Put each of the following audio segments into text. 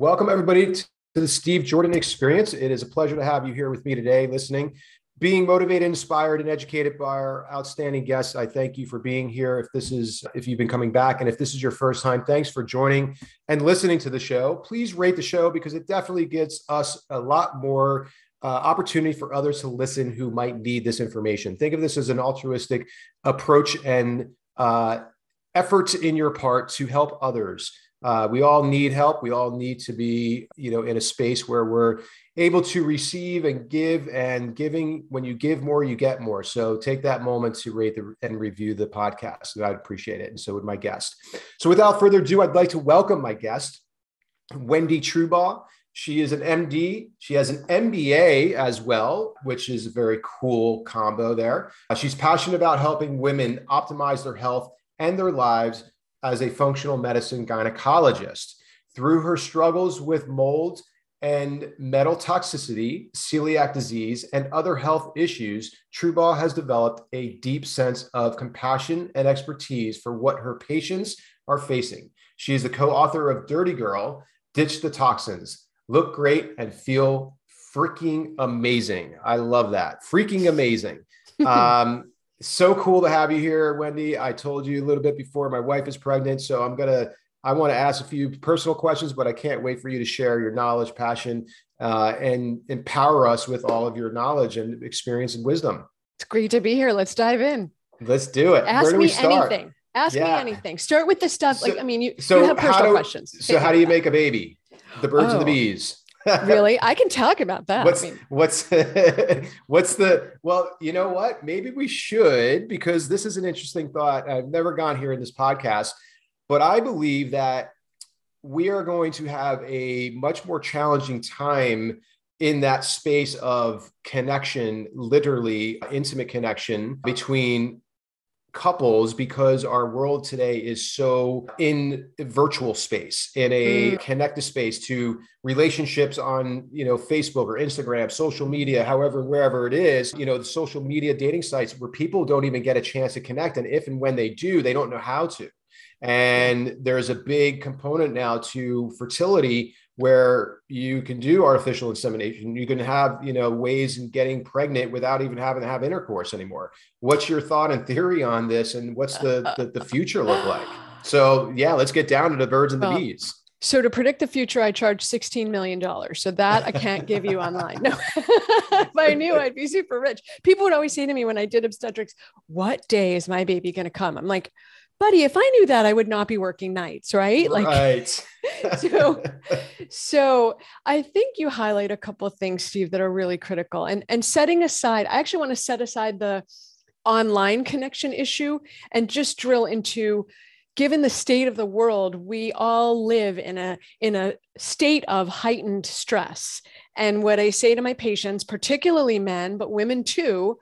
Welcome, everybody, to the Steve Jordan Experience. It is a pleasure to have you here with me today, listening, being motivated, inspired, and educated by our outstanding guests. I thank you for being here. If this is, if you've been coming back, and if this is your first time, thanks for joining and listening to the show. Please rate the show because it definitely gets us a lot more uh, opportunity for others to listen who might need this information. Think of this as an altruistic approach and uh, efforts in your part to help others uh, we all need help. We all need to be you know in a space where we're able to receive and give and giving when you give more you get more. So take that moment to rate the, and review the podcast. I'd appreciate it. And so would my guest. So without further ado i'd like to welcome my guest Wendie Trubow. She is an md she has an mba as well which is a very cool combo there. Uh, she's passionate about helping women optimize their health and their lives as a functional medicine gynecologist. Through her struggles with mold and metal toxicity, celiac disease, and other health issues, Trubow has developed a deep sense of compassion and expertise for what her patients are facing. She is the co author of Dirty Girl, Ditch the Toxins, Look Great and Feel Freaking Amazing. I love that. Freaking amazing. Um, so cool to have you here, Wendie. I told you a little bit before my wife is pregnant, so I'm gonna I want to ask a few personal questions, but I can't wait for you to share your knowledge, passion, uh, and empower us with all of your knowledge and experience and wisdom. It's great to be here. Let's dive in. Let's do it. Ask do me anything. Ask yeah. me anything. Start with the stuff. So, like, I mean, you, so you have personal do, questions. So, how do you make a baby? The birds oh. and the oh. bees really? I can talk about that. What's I mean, what's what's the well, you know what? Maybe we should because this is an interesting thought. I've never gone here in this podcast, but I believe that we are going to have a much more challenging time in that space of connection, literally intimate connection between couples because our world today is so in virtual space in a mm. connected space to relationships on you know facebook or instagram social media however wherever it is you know the social media dating sites where people don't even get a chance to connect and if and when they do they don't know how to and there's a big component now to fertility where you can do artificial insemination. You can have, you know, ways in getting pregnant without even having to have intercourse anymore. What's your thought and theory on this? And what's the, uh, the, the uh, future look like? So yeah, let's get down to the birds and the well, bees. So to predict the future, I charge $16 million. So that I can't give you online. No, if I knew I'd be super rich. People would always say to me when I did obstetrics, what day is my baby going to come? I'm like, buddy, if I knew that, I would not be working nights, right? Like, right. so, so I think you highlight a couple of things, Steve, that are really critical. And and setting aside, I actually want to set aside the online connection issue and just drill into given the state of the world we all live in a in a state of heightened stress and what i say to my patients particularly men but women too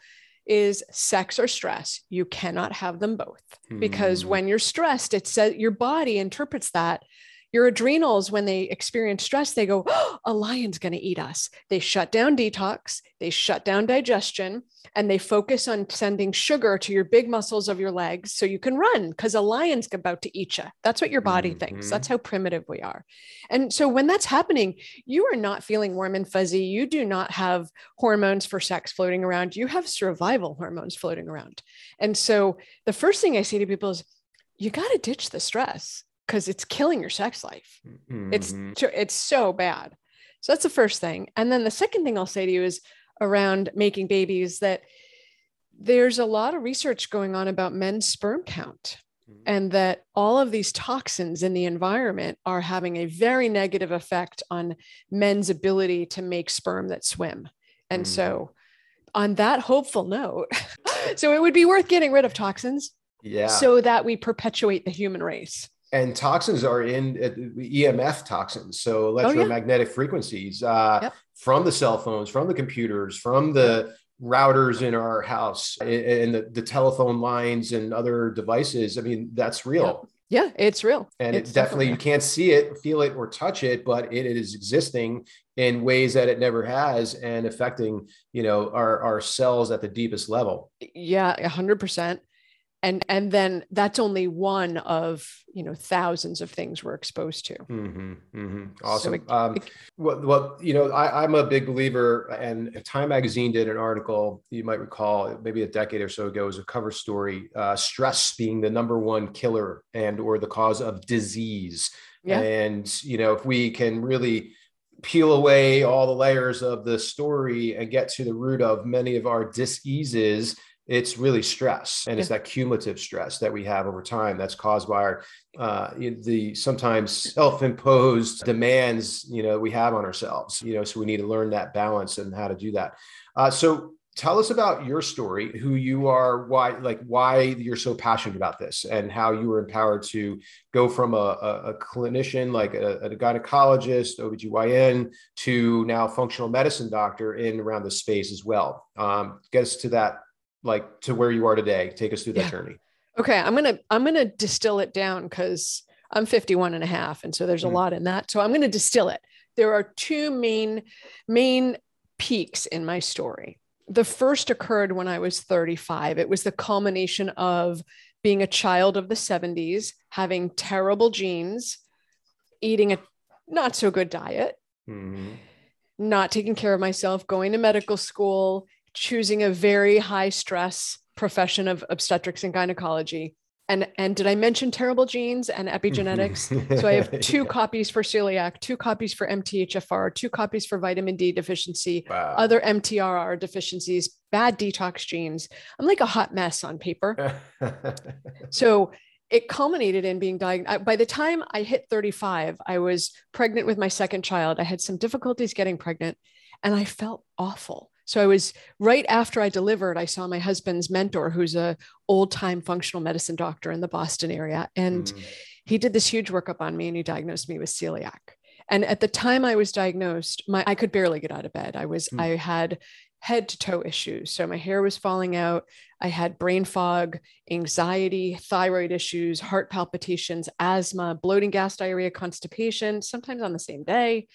is sex or stress. You cannot have them both because mm. when you're stressed, it says your body interprets that your adrenals, when they experience stress, they go, oh, a lion's going to eat us. They shut down detox, they shut down digestion, and they focus on sending sugar to your big muscles of your legs so you can run because a lion's about to eat you. That's what your body mm-hmm. thinks. That's how primitive we are. And so when that's happening, you are not feeling warm and fuzzy. You do not have hormones for sex floating around. You have survival hormones floating around. And so the first thing I say to people is, you got to ditch the stress because it's killing your sex life. Mm-hmm. It's it's so bad. So that's the first thing. And then the second thing I'll say to you is around making babies that there's a lot of research going on about men's sperm count mm-hmm. and that all of these toxins in the environment are having a very negative effect on men's ability to make sperm that swim. And mm-hmm. so on that hopeful note, so it would be worth getting rid of toxins yeah. so that we perpetuate the human race and toxins are in uh, EMF toxins, so electromagnetic oh, yeah. frequencies uh, yep. from the cell phones, from the computers, from the routers in our house, and the, the telephone lines and other devices. I mean, that's real. Yeah, it's real. And it's it definitely, you can't see it, feel it, or touch it, but it, it is existing in ways that it never has and affecting, you know, our, our cells at the deepest level. Yeah, 100%. And and then that's only one of you know thousands of things we're exposed to mm-hmm, mm-hmm. awesome so it, um, it, well, well, you know I, am a big believer and time magazine did an article you might recall maybe a decade or so ago it was a cover story uh, stress being the number one killer and or the cause of disease yeah. and you know if we can really peel away all the layers of the story and get to the root of many of our diseases it's really stress and it's that cumulative stress that we have over time that's caused by our uh, the sometimes self-imposed demands you know we have on ourselves you know so we need to learn that balance and how to do that. Uh, so tell us about your story who you are why like why you're so passionate about this and how you were empowered to go from a, a, a clinician like a, a, gynecologist obgyn to now functional medicine doctor in around the space as well. Um, get us to that like to where you are today take us through that yeah. journey okay i'm gonna i'm gonna distill it down because i'm 51 and a half and so there's a mm. lot in that so i'm gonna distill it there are two main main peaks in my story the first occurred when i was 35 it was the culmination of being a child of the 70s having terrible genes eating a not so good diet mm-hmm. not taking care of myself going to medical school choosing a very high stress profession of obstetrics and gynecology. And, and did I mention terrible genes and epigenetics? so I have two yeah. copies for celiac, two copies for MTHFR, two copies for vitamin D deficiency, wow. other MTRR deficiencies, bad detox genes. I'm like a hot mess on paper. so it culminated in being diagnosed. By the time I hit 35, I was pregnant with my second child. I had some difficulties getting pregnant and I felt awful. So I was right after I delivered, I saw my husband's mentor, who's a old time functional medicine doctor in the Boston area. And mm. he did this huge workup on me and he diagnosed me with celiac. And at the time I was diagnosed, my I could barely get out of bed. I was, mm. I had head to toe issues. So my hair was falling out. I had brain fog, anxiety, thyroid issues, heart palpitations, asthma, bloating, gas, diarrhea, constipation, sometimes on the same day.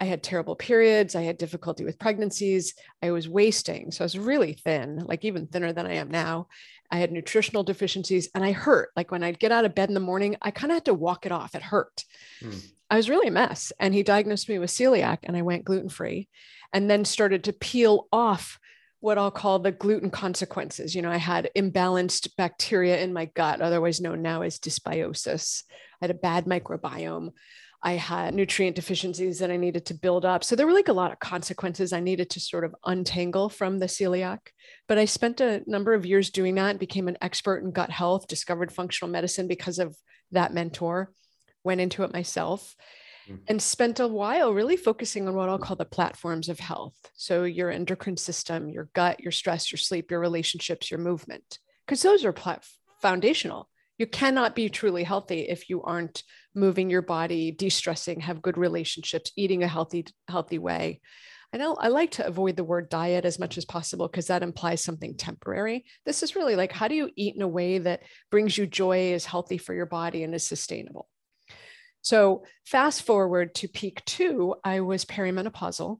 I had terrible periods. I had difficulty with pregnancies. I was wasting. So I was really thin, like even thinner than I am now. I had nutritional deficiencies and I hurt. Like when I'd get out of bed in the morning, I kind of had to walk it off. It hurt. Mm. I was really a mess. And he diagnosed me with celiac and I went gluten free and then started to peel off what I'll call the gluten consequences. You know, I had imbalanced bacteria in my gut, otherwise known now as dysbiosis. I had a bad microbiome. I had nutrient deficiencies that I needed to build up. So there were like a lot of consequences I needed to sort of untangle from the celiac. But I spent a number of years doing that, became an expert in gut health, discovered functional medicine because of that mentor, went into it myself. Mm-hmm. And spent a while really focusing on what I'll call the platforms of health. So, your endocrine system, your gut, your stress, your sleep, your relationships, your movement, because those are plat- foundational you cannot be truly healthy if you aren't moving your body de-stressing have good relationships eating a healthy healthy way. I know i like to avoid the word diet as much as possible because that implies something temporary. This is really like how do you eat in a way that brings you joy is healthy for your body and is sustainable? So fast forward to peak two i was perimenopausal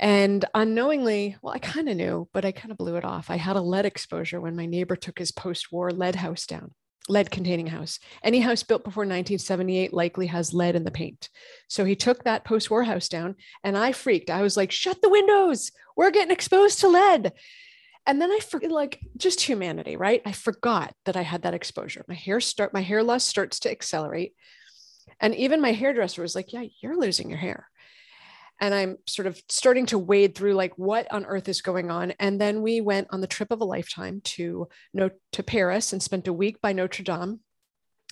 and unknowingly, well, I kind of knew, but I kind of blew it off. I had a lead exposure when my neighbor took his post war lead house down lead containing house. Any house built before 1978 likely has lead in the paint. So he took that post war house down and I freaked. I was like, shut the windows. We're getting exposed to lead. And then I forget, like, just humanity, right? I forgot that I had that exposure. My hair start, my hair loss starts to accelerate. And even my hairdresser was like, yeah, you're losing your hair and I'm sort of starting to wade through like what on earth is going on. And then we went on the trip of a lifetime to no to Paris and spent a week by Notre Dame.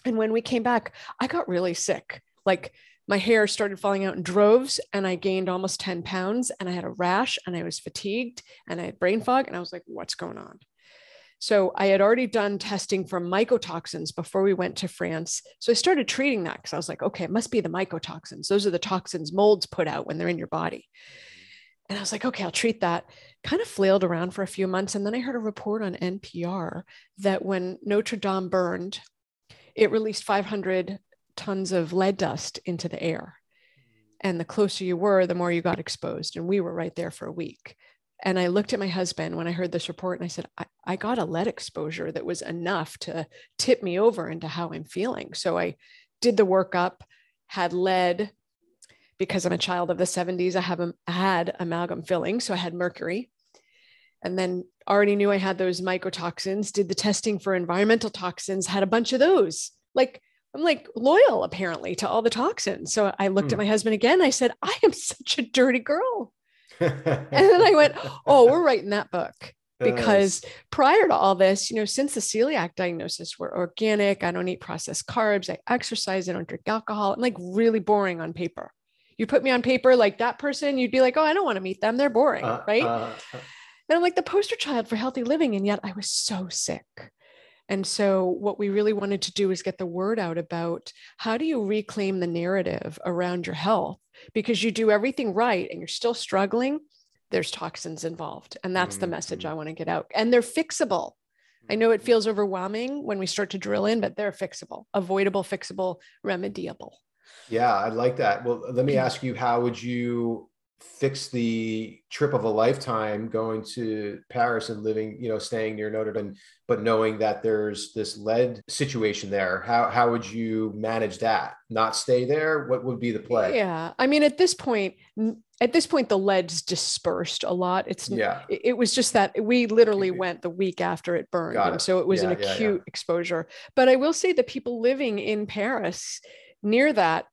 And when we came back, I got really sick. Like my hair started falling out in droves and I gained almost 10 pounds and I had a rash and I was fatigued and I had brain fog and I was like, what's going on? So I had already done testing for mycotoxins before we went to France. So I started treating that because I was like, okay, it must be the mycotoxins. Those are the toxins molds put out when they're in your body. And I was like, okay, I'll treat that. Kind of flailed around for a few months. And then I heard a report on NPR that when Notre Dame burned, it released 500 tons of lead dust into the air. And the closer you were, the more you got exposed. And we were right there for a week. And I looked at my husband when I heard this report and I said, I, I got a lead exposure that was enough to tip me over into how I'm feeling. So I did the workup, had lead because I'm a child of the 70s. I have a, I had amalgam filling, so I had mercury. And then already knew I had those mycotoxins, did the testing for environmental toxins, had a bunch of those. Like I'm like loyal apparently to all the toxins. So I looked hmm. at my husband again. I said, I am such a dirty girl. and then I went, Oh, we're writing that book. Because nice. prior to all this, you know, since the celiac diagnosis, we're organic. I don't eat processed carbs. I exercise. I don't drink alcohol. I'm like really boring on paper. You put me on paper like that person, you'd be like, oh, I don't want to meet them. They're boring. Uh, right. Uh, uh. and I'm like the poster child for healthy living. And yet I was so sick. And so, what we really wanted to do is get the word out about how do you reclaim the narrative around your health because you do everything right and you're still struggling, there's toxins involved. And that's mm-hmm. the message I want to get out. And they're fixable. I know it feels overwhelming when we start to drill in, but they're fixable, avoidable, fixable, remediable. Yeah, I like that. Well, let me ask you how would you fix the trip of a lifetime going to Paris and living, you know, staying near Notre Dame, but knowing that there's this lead situation there? How how would you manage that? Not stay there? What would be the play? Yeah. I mean, at this point, at this point, the lead's dispersed a lot. It's yeah. It was just that we literally went the week after it burned, it. and so it was yeah, an acute yeah, yeah. exposure. But I will say the people living in Paris near that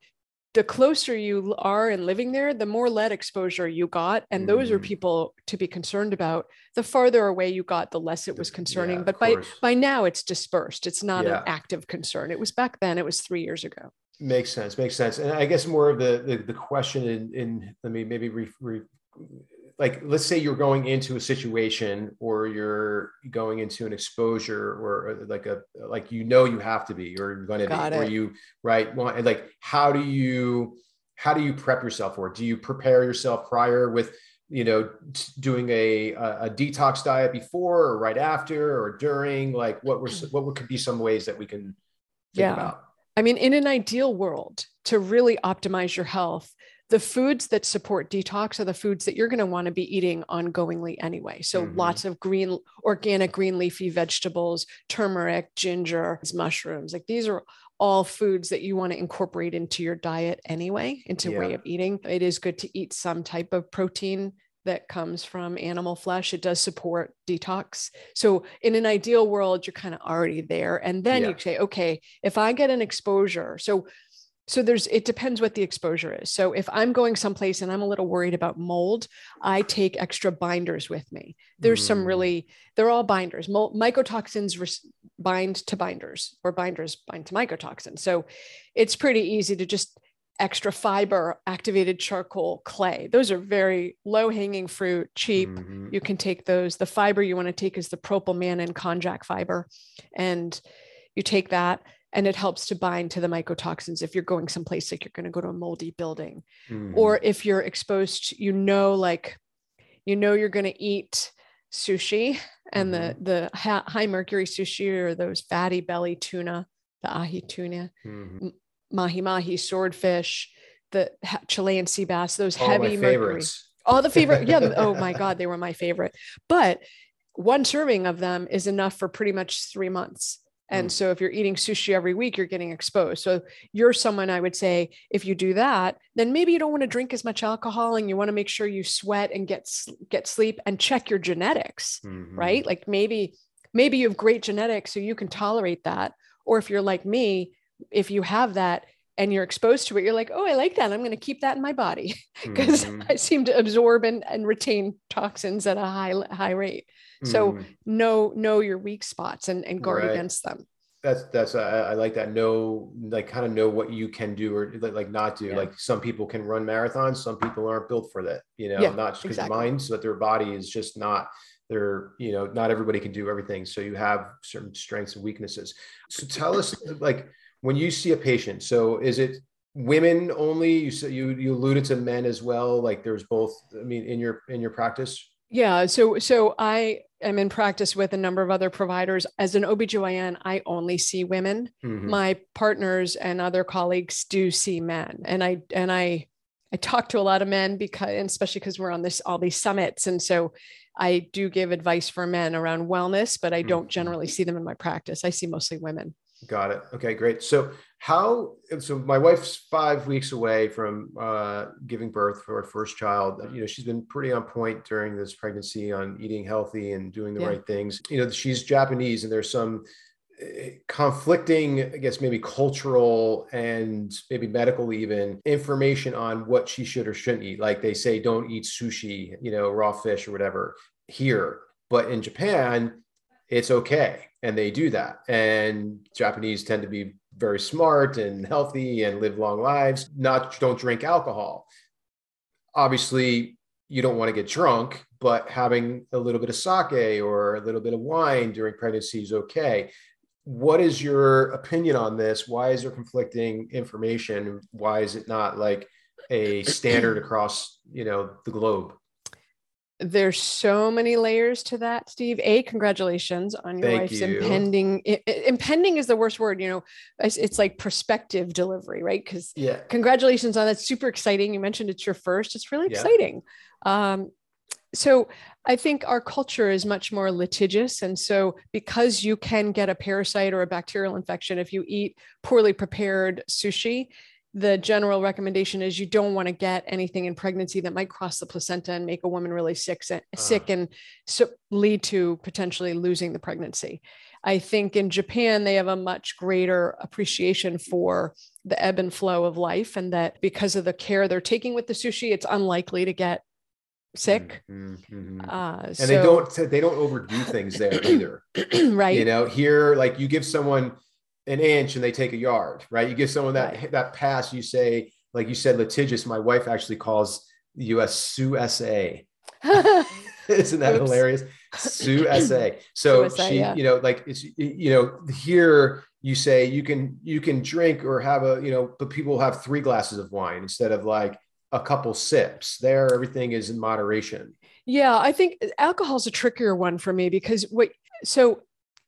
the closer you are in living there, the more lead exposure you got. And those mm. are people to be concerned about. The farther away you got, the less it was concerning. Yeah, but by by now it's dispersed. It's not yeah. an active concern. It was back then, it was three years ago. Makes sense. Makes sense. And I guess more of the the, the question in, in let me maybe re, re, like let's say you're going into a situation or you're going into an exposure or like a like you know you have to be or you're going to Got be it. or you right want like how do you how do you prep yourself for it do you prepare yourself prior with you know doing a a detox diet before or right after or during like what were mm. what could be some ways that we can think yeah. about i mean in an ideal world to really optimize your health the foods that support detox are the foods that you're going to want to be eating ongoingly anyway. So mm-hmm. lots of green, organic, green leafy vegetables, turmeric, ginger, mushrooms. Like these are all foods that you want to incorporate into your diet anyway, into yeah. way of eating. It is good to eat some type of protein that comes from animal flesh. It does support detox. So, in an ideal world, you're kind of already there. And then yeah. you say, okay, if I get an exposure, so so there's it depends what the exposure is. So if i'm going someplace and i'm a little worried about mold i take extra binders with me. There's mm. some really they're all binders. Mold, mycotoxins res, bind to binders or binders bind to mycotoxins. So it's pretty easy to just extra fiber activated charcoal clay. Those are very low hanging fruit cheap. Mm-hmm. you can take those. The fiber you want to take is the glucomannan konjac fiber and you take that and it helps to bind to the mycotoxins if you're going someplace like you're going to go to a moldy building mm-hmm. or if you're exposed to, you know like you know you're going to eat sushi and mm-hmm. the the high mercury sushi or those fatty belly tuna the ahi tuna mm-hmm. mahi mahi swordfish the chilean sea bass those all heavy mercury all the favorite yeah oh my god they were my favorite but one serving of them is enough for pretty much three months and mm. so if you're eating sushi every week, you're getting exposed. So you're someone I would say, if you do that, then maybe you don't want to drink as much alcohol and you want to make sure you sweat and get, get sleep and check your genetics, mm-hmm. right? Like maybe, maybe you have great genetics, so you can tolerate that. Or if you're like me, if you have that and you're exposed to it, you're like, oh, I like that. I'm going to keep that in my body because mm-hmm. I seem to absorb and, and retain toxins at a high, high rate. So mm. know know your weak spots and, and guard right. against them. That's that's I, I, like that. Know like kind of know what you can do or like like not do. Yeah. Like some people can run marathons, some people aren't built for that. You know, yeah, not because exactly. minds, but their body is just not. They're you know not everybody can do everything. So you have certain strengths and weaknesses. So tell us like when you see a patient. So is it women only? You said you you alluded to men as well. Like there's both. I mean, in your in your practice. Yeah. So so I am in practice with a number of other providers. As an OBGYN, I only see women. Mm-hmm. My partners and other colleagues do see men. And I and I I talk to a lot of men because, and especially because we're on this all these summits, and so I do give advice for men around wellness, but I don't mm-hmm. generally see them in my practice. I see mostly women. Got it. Okay, great. So how? So my wife's five weeks away from uh, giving birth for her first child. You know, she's been pretty on point during this pregnancy on eating healthy and doing the yeah. right things. You know, she's Japanese, and there's some eh, conflicting, I guess, maybe cultural and maybe medical even information on what she should or shouldn't eat. Like they say, don't eat sushi, you know, raw fish or whatever here. But in Japan, it's okay. And they do that. And japanese tend to be very smart and healthy and live long lives not don't drink alcohol. Obviously you don't want to get drunk but having a little bit of sake or a little bit of wine during pregnancy is okay. What is your opinion on this? Why is there conflicting information? Why is it not like a standard across you know the globe there's so many layers to that steve. A congratulations on your Thank wife's you. impending it, impending is the worst word you know it's, it's like prospective delivery right? Because yeah. congratulations on that. Super exciting. You mentioned it's your first. It's really exciting. Yeah. um, so i think our culture is much more litigious. And so because you can get a parasite or a bacterial infection if you eat poorly prepared sushi the general recommendation is you don't want to get anything in pregnancy that might cross the placenta and make a woman really sick, uh. sick and so lead to potentially losing the pregnancy. I think in Japan, they have a much greater appreciation for the ebb and flow of life, and that because of the care they're taking with the sushi, it's unlikely to get sick. Mm-hmm. mm-hmm. Uh, and so, they don't they don't overdo things there either. right. You know, here like you give someone an inch and they take a yard, right? You give someone that right. that pass, you say, like you said, litigious. My wife actually calls the U.S. Sue SA. Isn't that Oops. hilarious? Sue SA. So she, yeah. you know, like it's you know, here you say you can you can drink or have a you know, but people have three glasses of wine instead of like a couple sips. There, everything is in moderation. Yeah, I think alcohol is a trickier one for me because what so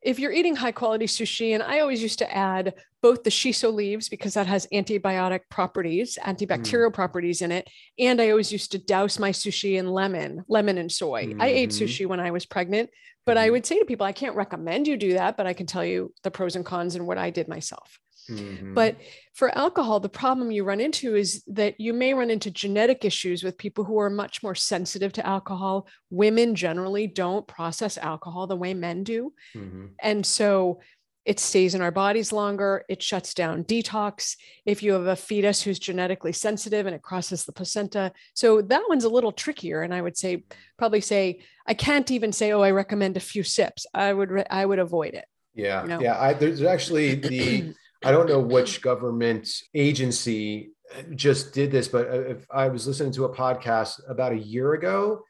if you're eating high quality sushi, and I always used to add both the shiso leaves because that has antibiotic properties, antibacterial mm. properties in it. And I always used to douse my sushi in lemon, lemon and soy. Mm-hmm. I ate mm-hmm. sushi when I was pregnant, but mm-hmm. I would say to people, I can't recommend you do that, but I can tell you the pros and cons and what I did myself. Mm-hmm. But for alcohol, the problem you run into is that you may run into genetic issues with people who are much more sensitive to alcohol. Women generally don't process alcohol the way men do. Mm-hmm. And so it stays in our bodies longer. It shuts down detox. If you have a fetus who's genetically sensitive and it crosses the placenta. So that one's a little trickier. And I would say, probably say, I can't even say, oh, I recommend a few sips. I would, re- I would avoid it. Yeah. You know? Yeah. I, there's actually the, I don't know which government agency uh, just did this, but uh, if I was listening to a podcast about a year ago,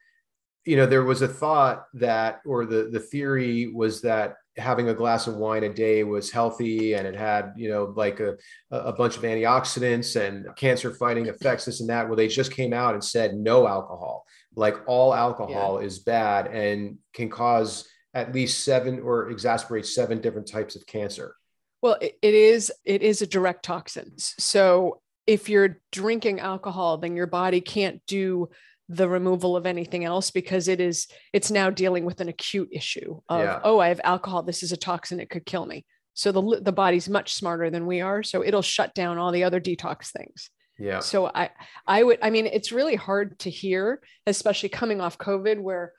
you know, there was a thought that, or the the theory was that having a glass of wine a day was healthy and it had, you know, like a, a bunch of antioxidants and cancer fighting effects, this and that. Well, they just came out and said no alcohol. Like all alcohol yeah. is bad and can cause at least seven or exacerbate seven different types of cancer. Well, it is it is a direct toxin. So if you're drinking alcohol, then your body can't do the removal of anything else because it is it's now dealing with an acute issue of yeah. oh I have alcohol this is a toxin it could kill me. So the the body's much smarter than we are so it'll shut down all the other detox things. Yeah. So I I would I mean it's really hard to hear especially coming off covid where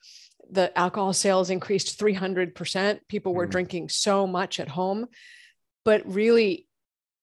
the alcohol sales increased 300%. People were mm. drinking so much at home but really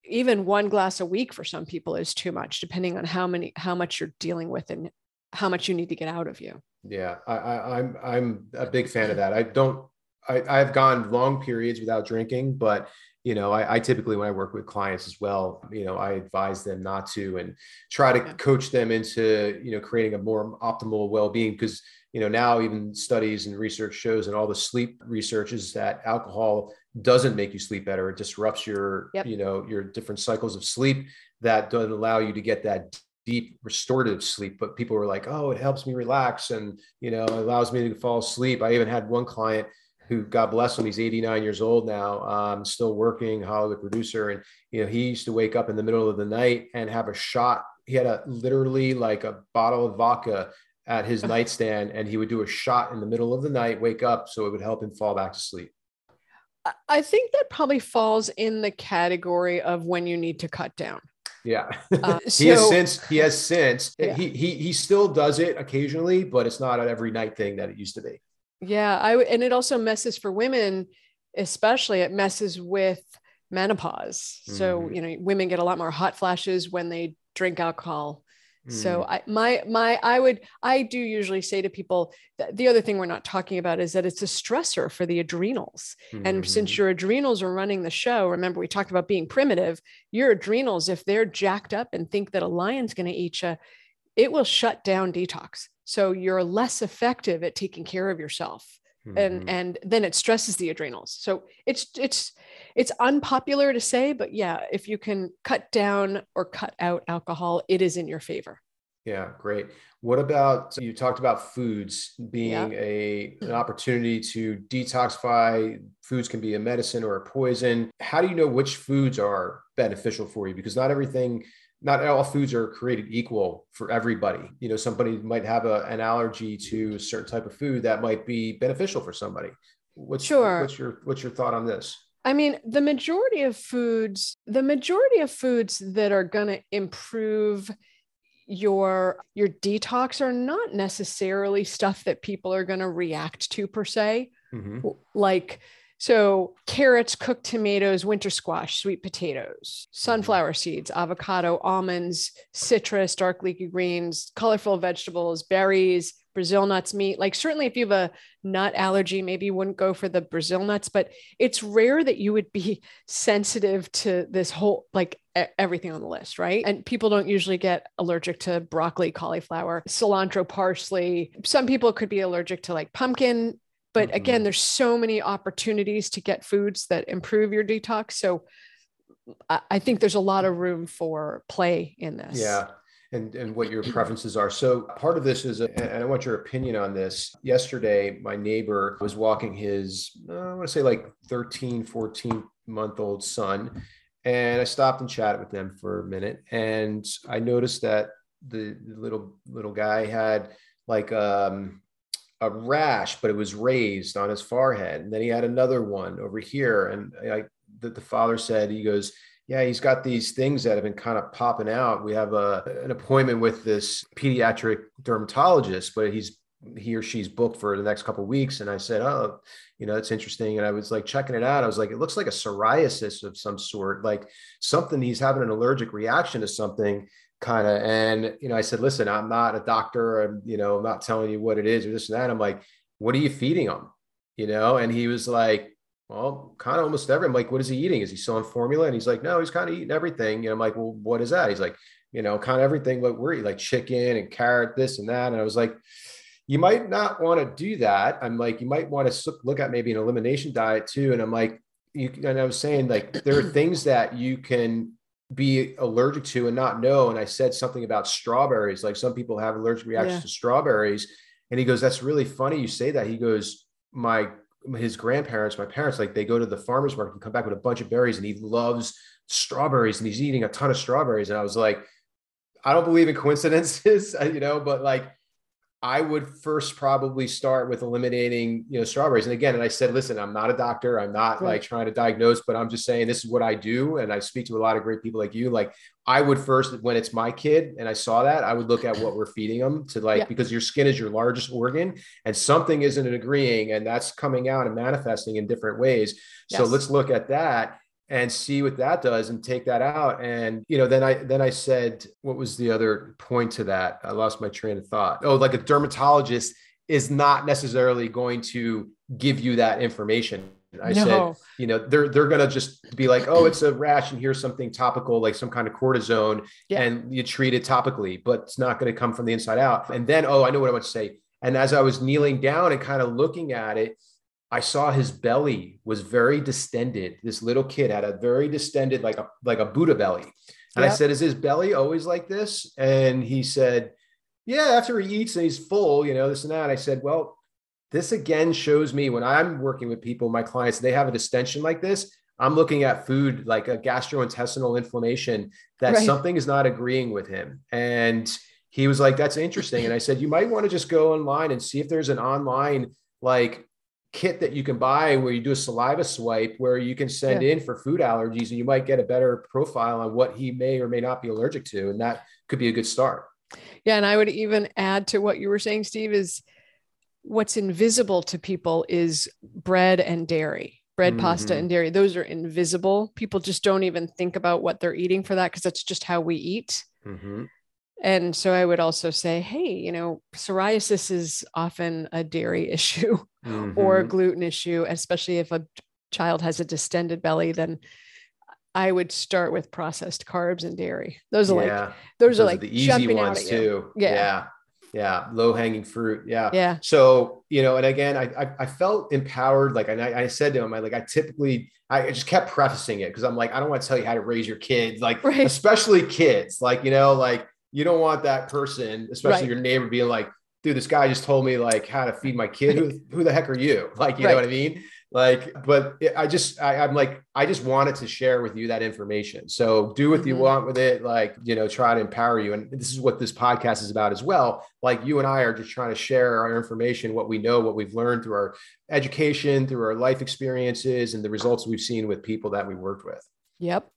even one glass a week for some people is too much depending on how many how much you're dealing with and how much you need to get out of you yeah I, I i'm i'm a big fan of that i don't I, i've gone long periods without drinking but you know I, I, typically when i work with clients as well you know i advise them not to and try to yeah. coach them into you know creating a more optimal well-being because you know now even studies and research shows and all the sleep research is that alcohol doesn't make you sleep better it disrupts your yep. you know your different cycles of sleep that doesn't allow you to get that deep restorative sleep. But people were like oh it helps me relax and you know allows me to fall asleep. I even had one client who god bless him he's 89 years old now um, still working hollywood producer and you know he used to wake up in the middle of the night and have a shot. He had a literally like a bottle of vodka at his nightstand and he would do a shot in the middle of the night, wake up so it would help him fall back to sleep. I think that probably falls in the category of when you need to cut down. Yeah. Uh, so, he has since he has since yeah. he, he he still does it occasionally, but it's not an every night thing that it used to be. Yeah, I and it also messes for women, especially it messes with menopause. Mm-hmm. So, you know, women get a lot more hot flashes when they drink alcohol so mm. I my my I would I do usually say to people that the other thing we're not talking about is that it's a stressor for the adrenals. Mm-hmm. And since mm-hmm. your adrenals are running the show, remember we talked about being primitive, your adrenals if they're jacked up and think that a lion's going to eat you, it will shut down detox. So you're less effective at taking care of yourself. Mm-hmm. And and then it stresses the adrenals. So it's it's it's unpopular to say, but yeah, if you can cut down or cut out alcohol, it is in your favor. Yeah, great. What about you talked about foods being yeah. a an mm. opportunity to detoxify? Foods can be a medicine or a poison. How do you know which foods are beneficial for you? Because not everything, not all foods are created equal for everybody. You know, somebody might have a, an allergy to a certain type of food that might be beneficial for somebody. What's sure. what's your what's your thought on this? I mean, the majority of foods, the majority of foods that are going to improve your your detox are not necessarily stuff that people are going to react to per se. Mm-hmm. Like so carrots, cooked tomatoes, winter squash, sweet potatoes, sunflower mm-hmm. seeds, avocado, almonds, citrus, dark leafy greens, colorful vegetables, berries, Brazil nuts, meat. Like certainly if you have a nut allergy, maybe you wouldn't go for the Brazil nuts, but it's rare that you would be sensitive to this whole like everything on the list, right? And people don't usually get allergic to broccoli, cauliflower, cilantro, parsley. Some people could be allergic to like pumpkin, but mm-hmm. again, there's so many opportunities to get foods that improve your detox. So I think there's a lot of room for play in this. Yeah and, and what your preferences are. So part of this is, a, and I want your opinion on this. Yesterday, my neighbor was walking his, uh, I want to say like 13, 14 month old son. And I stopped and chatted with them for a minute. And I noticed that the, the little, little guy had like, um, a rash, but it was raised on his forehead. And then he had another one over here. And I, the, the father said, he goes, yeah, he's got these things that have been kind of popping out. We have a an appointment with this pediatric dermatologist, but he's he or she's booked for the next couple weeks. And I said, oh, you know, that's interesting. And I was like checking it out. I was like, it looks like a psoriasis of some sort, like something he's having an allergic reaction to something kind of. And, you know, I said, listen, I'm not a doctor. I'm, you know, I'm not telling you what it is or this and that. I'm like, what are you feeding him? You know? And he was like, well, kind of almost every. I'm like, what is he eating? Is he still on formula? And he's like, no, he's kind of eating everything. And I'm like, well, what is that? He's like, you know, kind of everything what we're like chicken and carrot, this and that. And I was like, you might not want to do that. I'm like, you might want to look at maybe an elimination diet too. And I'm like, you and I was saying like there are things that you can be allergic to and not know. And I said something about strawberries. Like some people have allergic reactions yeah. to strawberries. And he goes, That's really funny you say that. He goes, My his grandparents, my parents, like they go to the farmer's market and come back with a bunch of berries and he loves strawberries and he's eating a ton of strawberries. And I was like, I don't believe in coincidences, you know, but like I would first probably start with eliminating, you know, strawberries. And again, and I said, listen, I'm not a doctor. I'm not right. like trying to diagnose, but I'm just saying this is what I do. And I speak to a lot of great people like you. Like I would first, when it's my kid and I saw that, I would look at what we're feeding them to like, yeah. because your skin is your largest organ and something isn't agreeing and that's coming out and manifesting in different ways. Yes. So let's look at that and see what that does and take that out and you know then i then i said what was the other point to that i lost my train of thought oh like a dermatologist is not necessarily going to give you that information I no. said, you know, they're they're gonna just be like, oh, it's a rash, and here's something topical, like some kind of cortisone, yeah. and you treat it topically, but it's not going to come from the inside out. And then, oh, I know what I want to say. And as I was kneeling down and kind of looking at it, I saw his belly was very distended. This little kid had a very distended, like a like a Buddha belly. And I said, "Is his belly always like this?" And he said, "Yeah, after he eats and he's full, you know, this and that." I said, "Well, this again shows me when I'm working with people, my clients, they have a distension like this. I'm looking at food like a gastrointestinal inflammation that right. something is not agreeing with him. And he was like, that's interesting. And I said, you might want to just go online and see if there's an online like kit that you can buy where you do a saliva swipe where you can send yeah. in for food allergies and you might get a better profile on what he may or may not be allergic to. And that could be a good start. Yeah. And I would even add to what you were saying, Steve, is what's invisible to people is bread and dairy bread mm-hmm. pasta and dairy those are invisible people just don't even think about what they're eating for that because that's just how we eat mm-hmm. and so i would also say hey you know psoriasis is often a dairy issue mm-hmm. or a gluten issue especially if a child has a distended belly then I would start with processed carbs and dairy. Those are yeah. like those, those, are like the easy ones too. Yeah. yeah yeah low hanging fruit yeah yeah so you know and again i i, I felt empowered like and I, I, said to him i like i typically i just kept prefacing it because i'm like i don't want to tell you how to raise your kids like right. especially kids like you know like you don't want that person especially right. your neighbor being like dude this guy just told me like how to feed my kid. Who, who the heck are you? Like you right. know what i mean? Like but i just I, am like i just wanted to share with you that information. So do what mm-hmm. you want with it like you know try to empower you. And this is what this podcast is about as well. Like you and i are just trying to share our information what we know what we've learned through our education through our life experiences and the results we've seen with people that we worked with. Yep.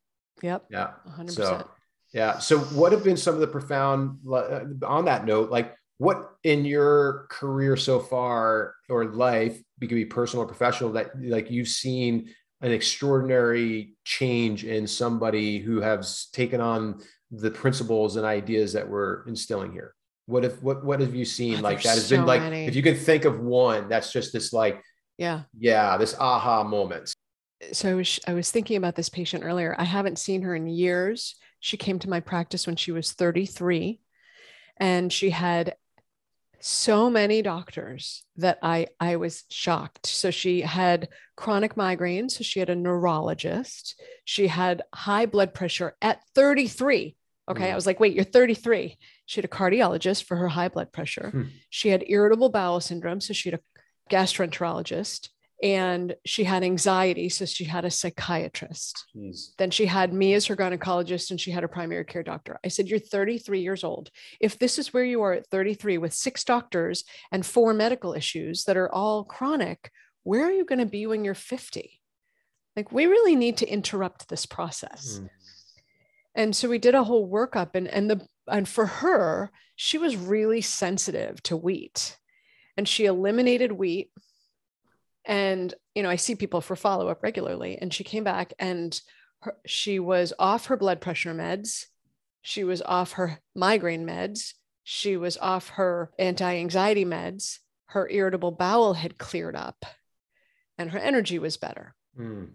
Yep. Yeah. 100% so yeah. So what have been some of the profound uh, on that note like what in your career so far or life it could be personal or professional that like you've seen an extraordinary change in somebody who has taken on the principles and ideas that we're instilling here? What if what what have you seen oh, like that has so been like many. if you can think of one that's just this like yeah. yeah this aha moment. So I was, I was thinking about this patient earlier. I haven't seen her in years. She came to my practice when she was 33 and she had so many doctors that I I was shocked. So she had chronic migraines, so she had a neurologist. She had high blood pressure at 33. Okay, mm. I was like, "Wait, you're 33." She had a cardiologist for her high blood pressure. Hmm. She had irritable bowel syndrome, so she had a gastroenterologist and she had anxiety so she had a psychiatrist. Jeez. then she had me as her gynecologist and she had a primary care doctor. I said you're 33 years old. If this is where you are at 33 with six doctors and four medical issues that are all chronic where are you going to be when you're 50 like we really need to interrupt this process. Mm. and so we did a whole workup and and the and for her she was really sensitive to wheat. And she eliminated wheat and you know i see people for follow-up regularly. And she came back and her, she was off her blood pressure meds. She was off her migraine meds. She was off her anti-anxiety meds. Her irritable bowel had cleared up and her energy was better. Mm.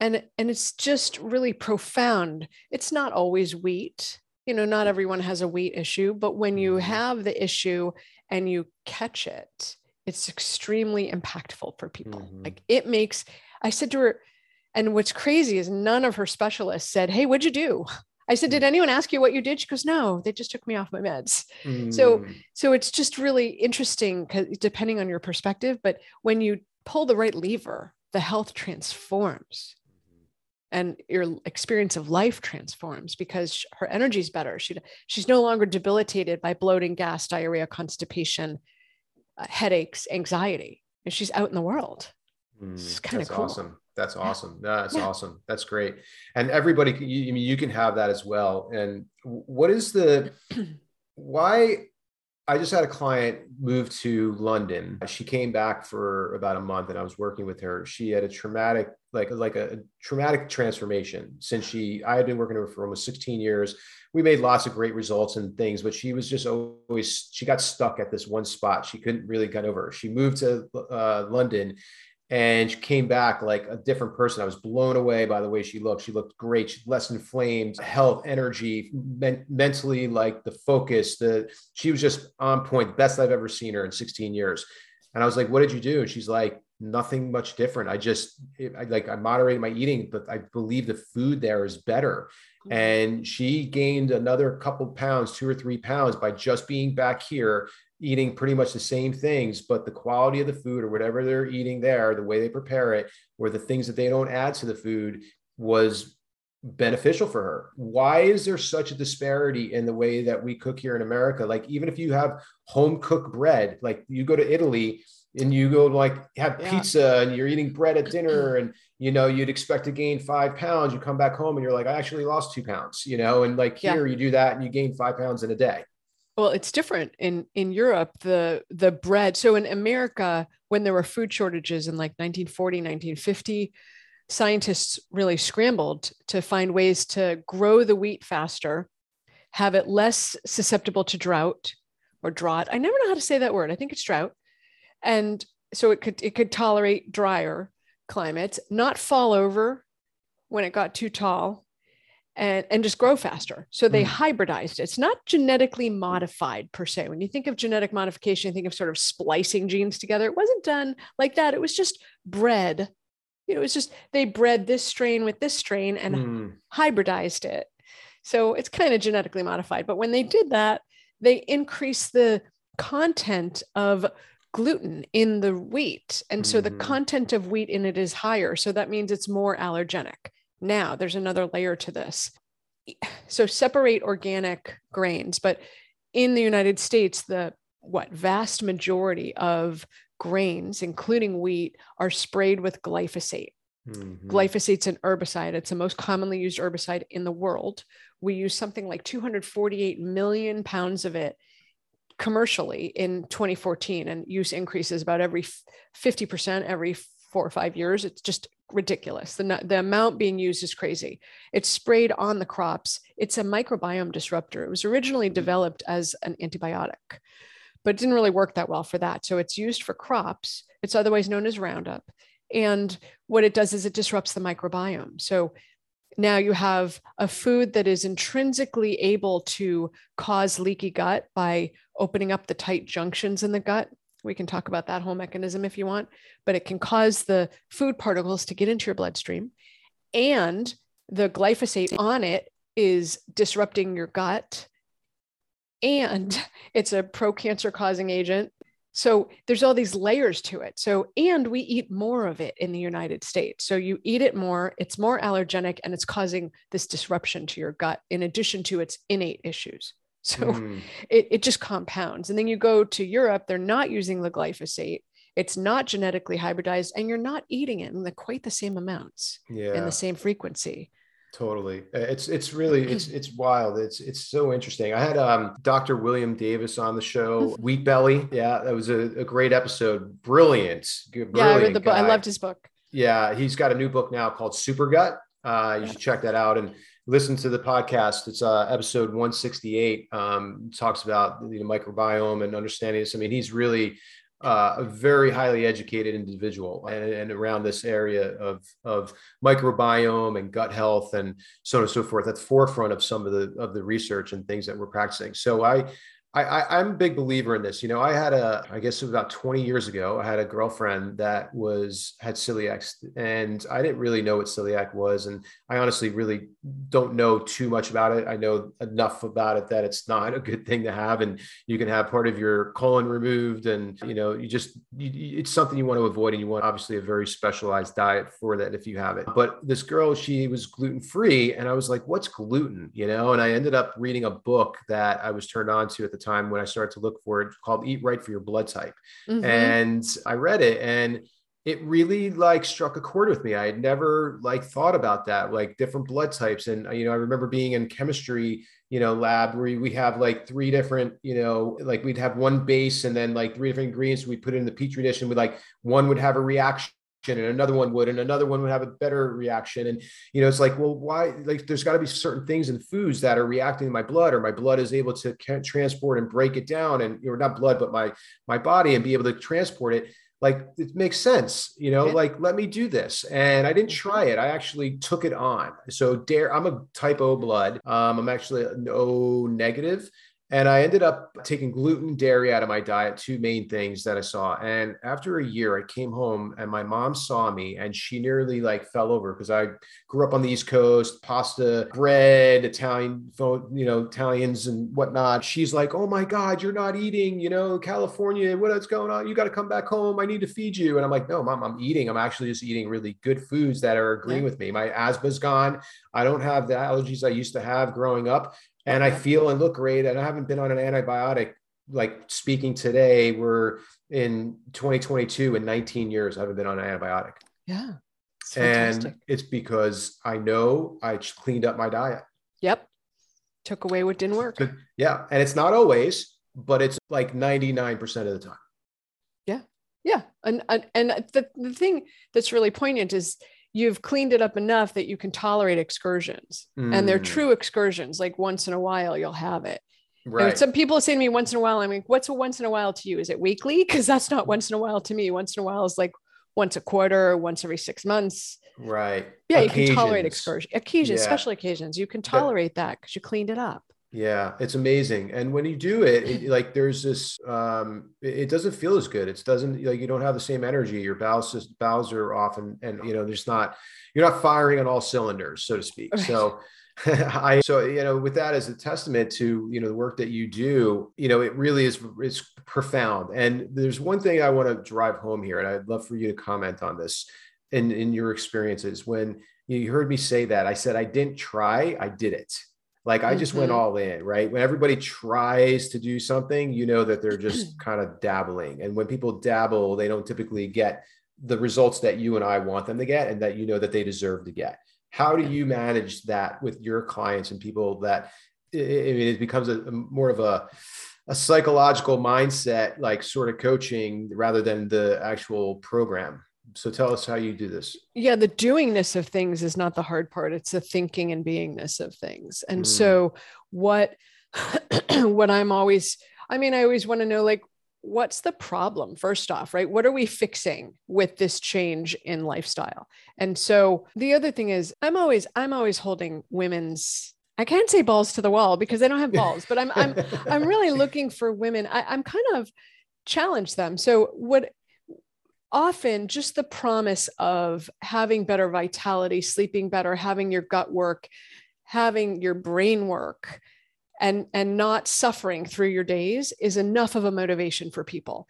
and and it's just really profound. It's not always wheat. You know not everyone has a wheat issue but when you mm-hmm. have the issue and you catch it it's extremely impactful for people. Mm-hmm. Like it makes, I said to her, and what's crazy is none of her specialists said, Hey, what'd you do? I said, Did mm. anyone ask you what you did? She goes, No, they just took me off my meds. Mm. So, so it's just really interesting because depending on your perspective, but when you pull the right lever, the health transforms and your experience of life transforms because her energy is better. She, she's no longer debilitated by bloating, gas, diarrhea, constipation, uh, headaches, anxiety, and she's out in the world. Mm, it's kind of cool. awesome. That's awesome. That's yeah. awesome. That's great. And everybody, you, I mean, you can have that as well. And what is the why? I just had a client move to London. She came back for about a month, and I was working with her. She had a traumatic, like like a, traumatic transformation since she. I had been working with her for almost 16 years we made lots of great results and things, but she was just always, she got stuck at this one spot. She couldn't really get over. She moved to uh, London and she came back like a different person. I was blown away by the way she looked. She looked great. She less inflamed, health, energy, men- mentally, like the focus. The she was just on point. Best I've ever seen her in 16 years. And I was like, "What did you do?" And she's like, "Nothing much different. I just I like I moderated my eating, but I believe the food there is better." Mm-hmm. and she gained another couple pounds two or three pounds by just being back here eating pretty much the same things, but the quality of the food or whatever they're eating there, the way they prepare it, or the things that they don't add to the food was beneficial for her. Why is there such a disparity in the way that we cook here in America? Like, even if you have home cooked bread, like you go to Italy and you go like have yeah. pizza and you're eating bread at dinner and you know you'd expect to gain five pounds you come back home and you're like i actually lost two pounds you know and like here yeah. you do that and you gain five pounds in a day well it's different in in europe the the bread so in america when there were food shortages in like 1940 1950 scientists really scrambled to find ways to grow the wheat faster have it less susceptible to drought or drought. I never know how to say that word. I think it's drought. And so it could it could tolerate drier climates not fall over when it got too tall and, and just grow faster. So they mm. hybridized it. It's not genetically modified per se. When you think of genetic modification, you think of sort of splicing genes together. It wasn't done like that. It was just bred. You know, it was just they bred this strain with this strain and mm. hybridized it. So it's kind of genetically modified. But when they did that, they increased the content of gluten in the wheat. And so mm-hmm. the content of wheat in it is higher. So that means it's more allergenic. Now, there's another layer to this. So separate organic grains, but in the United States, the what vast majority of grains, including wheat, are sprayed with glyphosate. Mm-hmm. Glyphosate's an herbicide. It's the most commonly used herbicide in the world. We use something like 248 million pounds of it commercially in 2014, and use increases about every 50% every four or five years. It's just ridiculous. The, the amount being used is crazy. It's sprayed on the crops. It's a microbiome disruptor. It was originally mm. developed as an antibiotic, but it didn't really work that well for that. So it's used for crops. It's otherwise known as Roundup. And what it does is it disrupts the microbiome. So now you have a food that is intrinsically able to cause leaky gut by opening up the tight junctions in the gut we can talk about that whole mechanism if you want, but it can cause the food particles to get into your bloodstream. And the glyphosate on it is disrupting your gut. And it's a pro cancer causing agent. So there's all these layers to it. So, and we eat more of it in the United States. So you eat it more, it's more allergenic, and it's causing this disruption to your gut in addition to its innate issues. So mm. it, it just compounds. And then you go to Europe, they're not using the glyphosate. It's not genetically hybridized, and you're not eating it in the, quite the same amounts yeah. in the same frequency. Totally. It's it's really it's it's wild. It's it's so interesting. I had um Dr. William Davis on the show, Wheat Belly. Yeah, that was a, a great episode. Brilliant. Brilliant yeah, I read the book. I loved his book. Yeah, he's got a new book now called Super Gut. Uh, you should check that out. And listen to the podcast. It's uh, episode 168. Um, talks about the microbiome and understanding this. I mean, he's really uh, a very highly educated individual and, and, around this area of, of microbiome and gut health and so on and so forth. That's forefront of some of the of the research and things that we're practicing. So I I, am a big believer in this. You know, I had a, I guess about 20 years ago, I had a girlfriend that was had celiac, and I didn't really know what celiac was, and I honestly really don't know too much about it. I know enough about it that it's not a good thing to have, and you can have part of your colon removed, and you know, you just you, it's something you want to avoid, and you want obviously a very specialized diet for that if you have it. But this girl, she was gluten free, and I was like, "What's gluten?" You know, and I ended up reading a book that I was turned on to at the time when I started to look for it called Eat Right for Your Blood Type. Mm-hmm. And I read it and it really like struck a chord with me. I had never like thought about that, like different blood types. And, you know, I remember being in chemistry, you know, lab where we have like three different, you know, like we'd have one base and then like three different ingredients. We put in the petri dish and we like one would have a reaction and another one would and another one would have a better reaction. And you know it's like well why like there's got to be certain things in foods that are reacting to my blood or my blood is able to transport and break it down and you know not blood but my my body and be able to transport it. Like it makes sense you know yeah. like let me do this. And i didn't try it. I actually took it on. So dare i'm a type o blood. Um, i'm actually o negative And I ended up taking gluten, dairy out of my diet, two main things that I saw. And after a year, I came home and my mom saw me and she nearly like fell over because I grew up on the East Coast, pasta, bread, Italian, you know, Italians and whatnot. She's like, Oh my God, you're not eating, you know, California, what's going on? You got to come back home. I need to feed you. And I'm like, No, mom, I'm eating. I'm actually just eating really good foods that are agreeing yeah. with me. My asthma's gone. I don't have the allergies I used to have growing up and I feel and look great. And I haven't been on an antibiotic like speaking today. We're in 2022 in 19 years. I haven't been on an antibiotic. Yeah. It's and it's because I know I cleaned up my diet. Yep. Took away what didn't work. Yeah. And it's not always, but it's like 99% of the time. Yeah. Yeah. And, and, and the, the thing that's really poignant is you've cleaned it up enough that you can tolerate excursions. Mm. and they're mm. true excursions like once in a while you'll have it. Right. and some people say to me once in a while i mean what's a once in a while to you? Is it weekly? Because that's not once in a while to me. Once in a while is like once a quarter once every six months. Right. Yeah occasions. you can tolerate excursions occasions yeah. special occasions. You can tolerate that because you cleaned it up yeah, it's amazing. And when you do it, it like there's this um it, doesn't feel as good. It doesn't like you don't have the same energy. Your bowels just bowels are off and and you know, there's not you're not firing on all cylinders, so to speak. Right. So I so you know with that as a testament to you know the work that you do you know it really is it's profound and there's one thing I want to drive home here and I'd love for you to comment on this in in your experiences when you heard me say that I said I didn't try I did it like I just mm-hmm. went all in, right? When everybody tries to do something, you know that they're just kind of dabbling. And when people dabble, they don't typically get the results that you and I want them to get and that you know that they deserve to get. How do you manage that with your clients and people that it, it becomes a, a more of a a psychological mindset like sort of coaching rather than the actual program so tell us how you do this yeah the doingness of things is not the hard part it's the thinking and beingness of things and mm. so what what i'm always i mean i always want to know like what's the problem first off right what are we fixing with this change in lifestyle and so the other thing is i'm always i'm always holding women's I can't say balls to the wall because they don't have balls, but I'm I'm I'm really looking for women. I, I'm kind of challenge them. So what often just the promise of having better vitality, sleeping better, having your gut work, having your brain work, and, and not suffering through your days is enough of a motivation for people.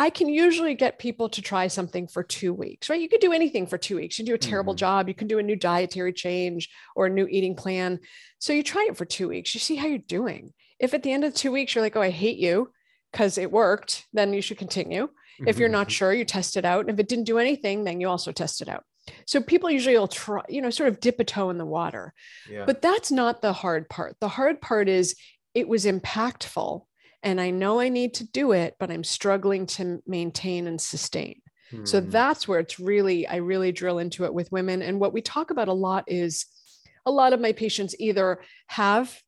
I can usually get people to try something for two weeks, right? You could do anything for two weeks. You do a terrible mm-hmm. job, you can do a new dietary change or a new eating plan. So you try it for two weeks, you see how you're doing. If at the end of two weeks you're like, oh, I hate you because it worked, then you should continue. If you're not mm-hmm. sure, you test it out. And if it didn't do anything, then you also test it out. So people usually will try, you know, sort of dip a toe in the water. Yeah. But that's not the hard part. The hard part is it was impactful and I know I need to do it, but I'm struggling to maintain and sustain. Hmm. So that's where it's really, I really drill into it with women. And what we talk about a lot is a lot of my patients either have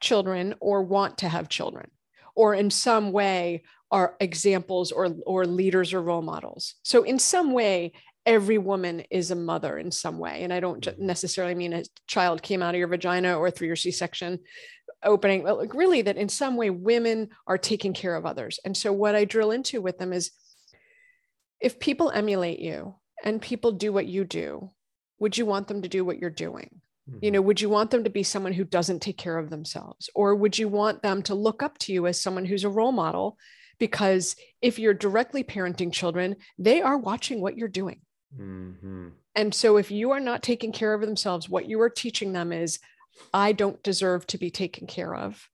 children or want to have children, or in some way are examples or or leaders or role models. So in some way every woman is a mother in some way. And i don't mm-hmm. necessarily mean a child came out of your vagina or through your c-section opening but like really that in some way women are taking care of others. And so what i drill into with them is if people emulate you and people do what you do would you want them to do what you're doing? You mm-hmm. know would you want them to be someone who doesn't take care of themselves? Or would you want them to look up to you as someone who's a role model because if you're directly parenting children, they are watching what you're doing. Mm-hmm. And so if you are not taking care of themselves, what you are teaching them is, I don't deserve to be taken care of.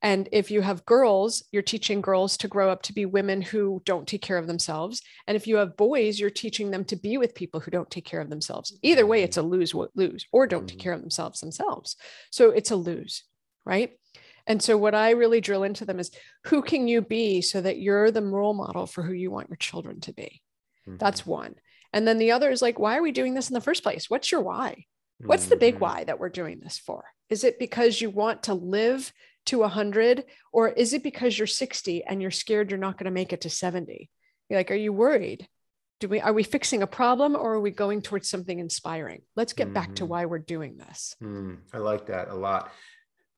And if you have girls, you're teaching girls to grow up to be women who don't take care of themselves. And if you have boys, you're teaching them to be with people who don't take care of themselves. Either way, it's a lose lose or don't take mm-hmm. care of themselves themselves. So it's a lose, right? And so, what I really drill into them is who can you be so that you're the role model for who you want your children to be? Mm-hmm. That's one. And then the other is like, why are we doing this in the first place? What's your why? What's the big mm-hmm. why that we're doing this for? Is it because you want to live to 100 or is it because you're 60 and you're scared you're not going to make it to 70? You're like, are you worried? Do we are we fixing a problem or are we going towards something inspiring? Let's get mm-hmm. back to mm-hmm. why we're doing this. Mm, I like that a lot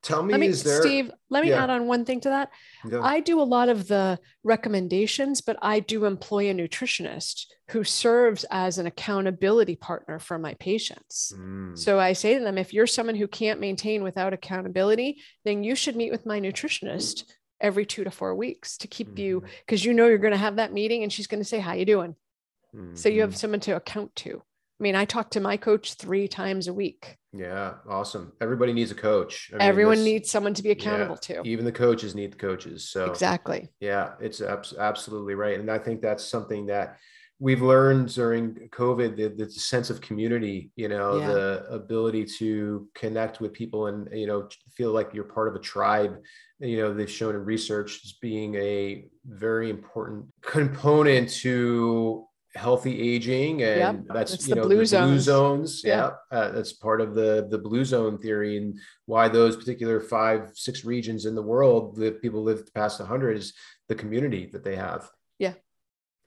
Tell me, me, is there, Steve, let me yeah. add on one thing to that. Yeah. I do a lot of the recommendations, but I do employ a nutritionist who serves as an accountability partner for my patients. Mm, So I say to them, if you're someone who can't maintain without accountability, then you should meet with my nutritionist every two to four weeks to keep you mhm, because you know you're going to have that meeting and she's going to say, How you doing? So you have mhm. someone to account to. I mean, I talk to my coach three times a week. Yeah, awesome. Everybody needs a coach. I mean, Everyone needs someone to be yeah, accountable to. Even the coaches need the coaches. So Exactly. Yeah, it's abs- absolutely right. And I think that's something that we've learned during COVID the, the sense of community, you know, Yeah. the ability to connect with people and, you know, feel like you're part of a tribe. You know, they've shown in research as being a very important component to healthy aging and Yep, that's it's you know blue blue zones. zones Yeah. yeah uh, that's part of the the blue zone theory and why those particular five six regions in the world that people live past 100 is the community that they have Yeah.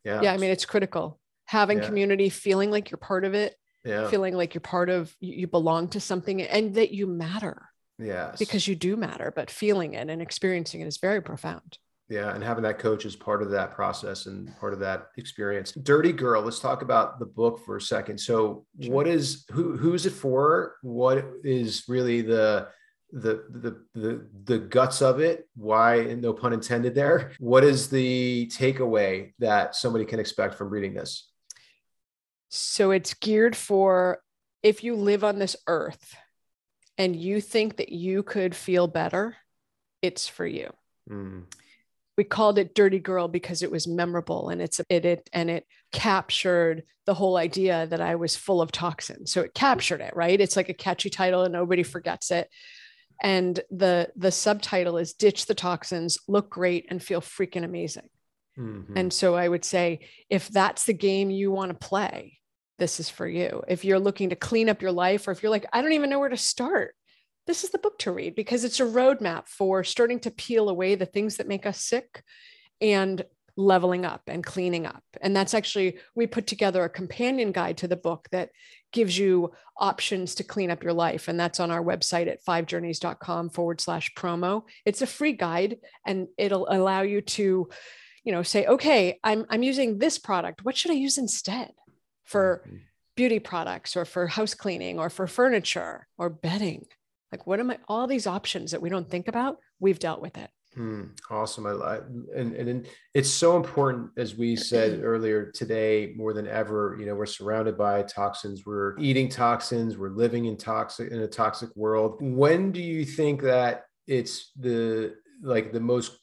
yeah Yeah. I mean, it's critical. Having Yeah. community, feeling like you're part of it, yeah feeling like you're part of, you, you belong to something and that you matter yes because you do matter, but feeling it and experiencing it is very profound. Yeah and having that coach is part of that process and part of that experience. Dirty girl let's talk about the book for a second. So Sure. what is who who's it for? What is really the the the the the guts of it? Why and no pun intended there. What is the takeaway that somebody can expect from reading this? So it's geared for if you live on this earth and you think that you could feel better, it's for you. Mm, we called it dirty girl because it was memorable and it's it, it and it captured the whole idea that i was full of toxins. So it captured it right? It's like a catchy title and nobody forgets it. And the the subtitle is ditch the toxins look great and feel freaking amazing. Mhm. and so i would say if that's the game you want to play this is for you. If you're looking to clean up your life or if you're like i don't even know where to start this is the book to read because it's a roadmap for starting to peel away the things that make us sick and leveling up and cleaning up. And that's actually, we put together a companion guide to the book that gives you options to clean up your life. And that's on our website at fivejourneys.com forward slash promo. It's a free guide and it'll allow you to, you know, say, okay, I'm, I'm using this product. What should I use instead for Mhm. beauty products or for house cleaning or for furniture or bedding? Like, what am I, all these options that we don't think about, we've dealt with it. Hmm, awesome. I, I and, and it's so important, as we said earlier today, more than ever. You know, we're surrounded by toxins. We're eating toxins. We're living in toxic in a toxic world. When do you think that it's the like the most?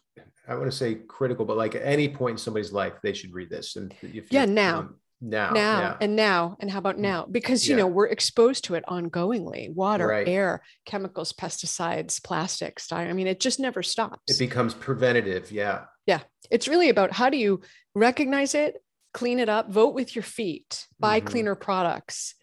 I want to say critical, but like at any point in somebody's life, they should read this. And if Yeah, now. Now, now yeah. and now and how about now because you Yeah. know we're exposed to it ongoingly water Right. air chemicals pesticides plastics i mean it just never stops it becomes preventative. Yeah. Yeah, it's really about how do you recognize it clean it up vote with your feet buy Mhm. cleaner products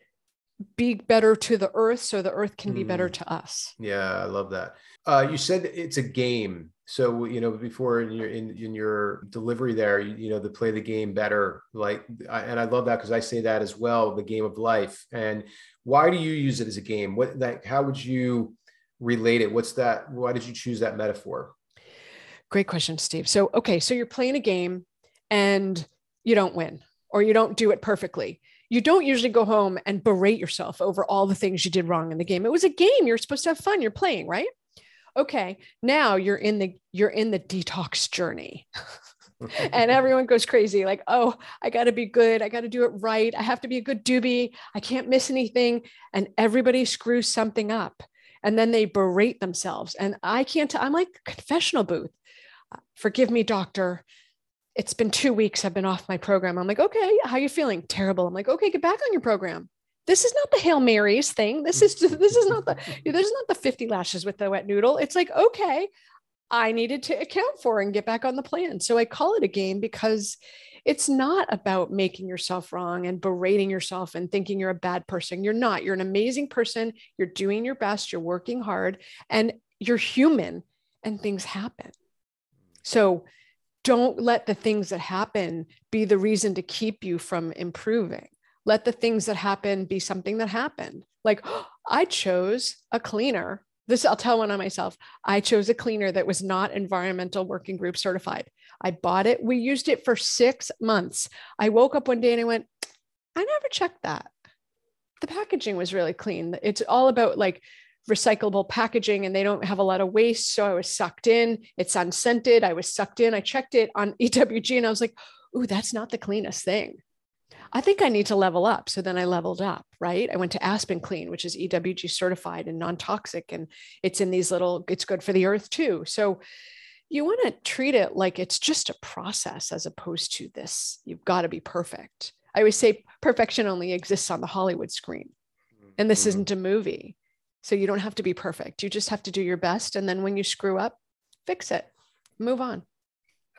be better to the earth so the earth can be better Mhm. to us Yeah, I love that. Uh, you said it's a game. So you know, before in your in, in your delivery there, you, you know, to play the game better. Like, I, and I love that because I say that as well, the game of life. And why do you use it as a game? What that? How would you relate it? What's that? Why did you choose that metaphor? Great question, Steve. So, okay, so you're playing a game and you don't win or you don't do it perfectly. You don't usually go home and berate yourself over all the things you did wrong in the game. It was a game. You're supposed to have fun. You're playing, right? Okay, now you're in the you're in the detox journey. and everyone goes crazy like, "Oh, I got to be good. I got to do it right. I have to be a good doobie. I can't miss anything." And everybody screws something up. And then they berate themselves. And I can't i I'm like confessional booth forgive me doctor it's been two weeks i've been off my program i'm like okay how you feeling terrible i'm like okay get back on your program this is not the hail marys thing. This is this is not the this is not the 50 lashes with the wet noodle. It's like okay i needed to account for and get back on the plan. So i call it a game because it's not about making yourself wrong and berating yourself and thinking you're a bad person. You're not. You're an amazing person. You're doing your best. You're working hard and you're human and things happen. So don't let the things that happen be the reason to keep you from improving. Let the things that happen be something that happened. Like, oh, I chose a cleaner this I'll tell one on myself. I chose a cleaner that was not environmental working group certified. I bought it. We used it for six months. I woke up one day and I went, I never checked that. The packaging was really clean. It's all about like recyclable packaging and they don't have a lot of waste. So I was sucked in. It's unscented. I was sucked in. I checked it on EWG and I was like, ooh, that's not the cleanest thing. I think I need to level up. So then I leveled up, right? I went to Aspen Clean, which is EWG certified and non toxic. And it's in these little, it's good for the earth too. So you want to treat it like it's just a process as opposed to this, you've got to be perfect. I always say perfection only exists on the Hollywood screen. And this mm-hmm. isn't a movie. So you don't have to be perfect. You just have to do your best. And then when you screw up, fix it, move on.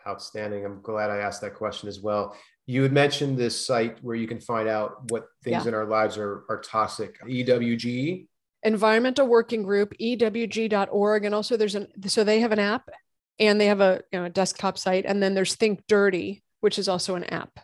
Outstanding. I'm glad I asked that question as well. You had mentioned this site where you can find out what things yeah. in our lives are, are toxic. EWG. Environmental Working Group, EWG.org. And also there's an, so they have an app and they have a, you know, a desktop site. And then there's Think Dirty, which is also an app.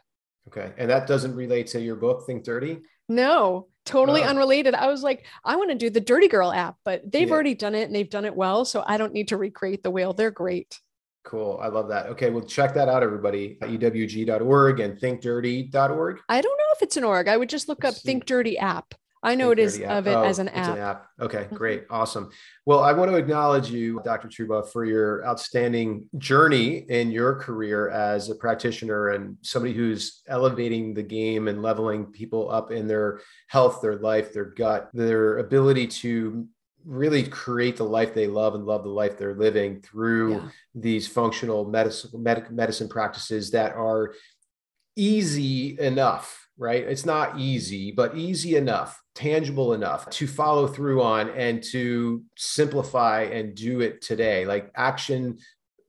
Okay. And that doesn't relate to your book, Think Dirty? No, totally oh. unrelated. I was like, I want to do the Dirty Girl app, but they've yeah. already done it and they've done it well. So I don't need to recreate the wheel. They're great. Cool. I love that. Okay. Well, check that out, everybody. EWG.org and thinkdirty.org. I don't know if it's an org. I would just look up Think Dirty app. I know Think it is app. of it oh, as an app. an app. Okay, mm-hmm. great. Awesome. Well, I want to acknowledge you, Dr. Trubow, for your outstanding journey in your career as a practitioner and somebody who's elevating the game and leveling people up in their health, their life, their gut, their ability to really create the life they love and love the life they're living through yeah. these functional medicine medic, medicine practices that are easy enough right? It's not easy but easy enough tangible enough to follow through on and to simplify and do it today. Like action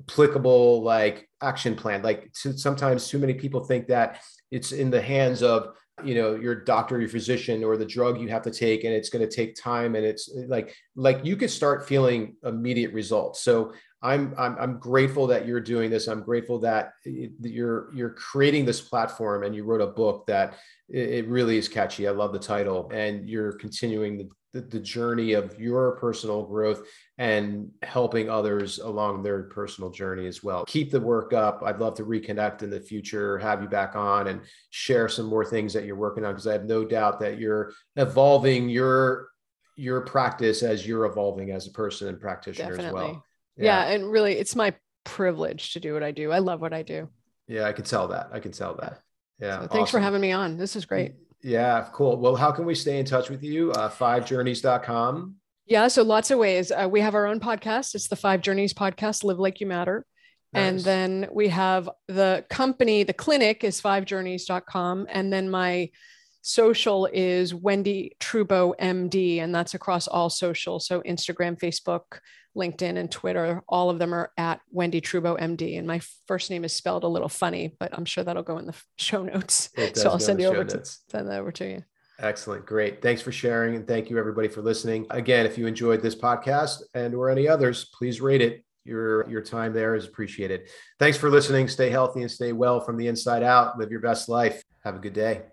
applicable like action plan. Like sometimes too many people think that it's in the hands of you know your doctor your physician or the drug you have to take and it's going to take time and it's like like you could start feeling immediate results. So I'm, I'm i'm grateful that you're doing this. I'm grateful that eh, you're you're creating this platform and you wrote a book that it really is catchy. I love the title and you're continuing the the, the journey of your personal growth and helping others along their personal journey as well. Keep the work up. I'd love to reconnect in the future, have you back on and share some more things that you're working on because I have no doubt that you're evolving your your practice as you're evolving as a person and practitioner Definitely. as well. Yeah. yeah, and really it's my privilege to do what I do. I love what I do. Yeah, I can tell that. I can tell that. Yeah. So thanks awesome. for having me on. This is great. Yeah, cool. Well, how can we stay in touch with you? Uh, fivejourneys.com. Yeah, so lots of ways. Uh, we have our own podcast. It's the Five Journeys podcast, Live Like You Matter. Nice. And then we have the company, the clinic is fivejourneys.com. And then my social is Wendie Trubow MD, and that's across all social. So Instagram, Facebook, LinkedIn and Twitter, all of them are at Wendie Trubow MD. And my first name is spelled a little funny, but I'm sure that'll go in the show notes. So I'll send you over to send that over to you. Excellent. Great. Thanks for sharing. And thank you everybody for listening. Again, if you enjoyed this podcast and or any others, please rate it. Your, your time there is appreciated. Thanks for listening. Stay healthy and stay well from the inside out. Live your best life. Have a good day.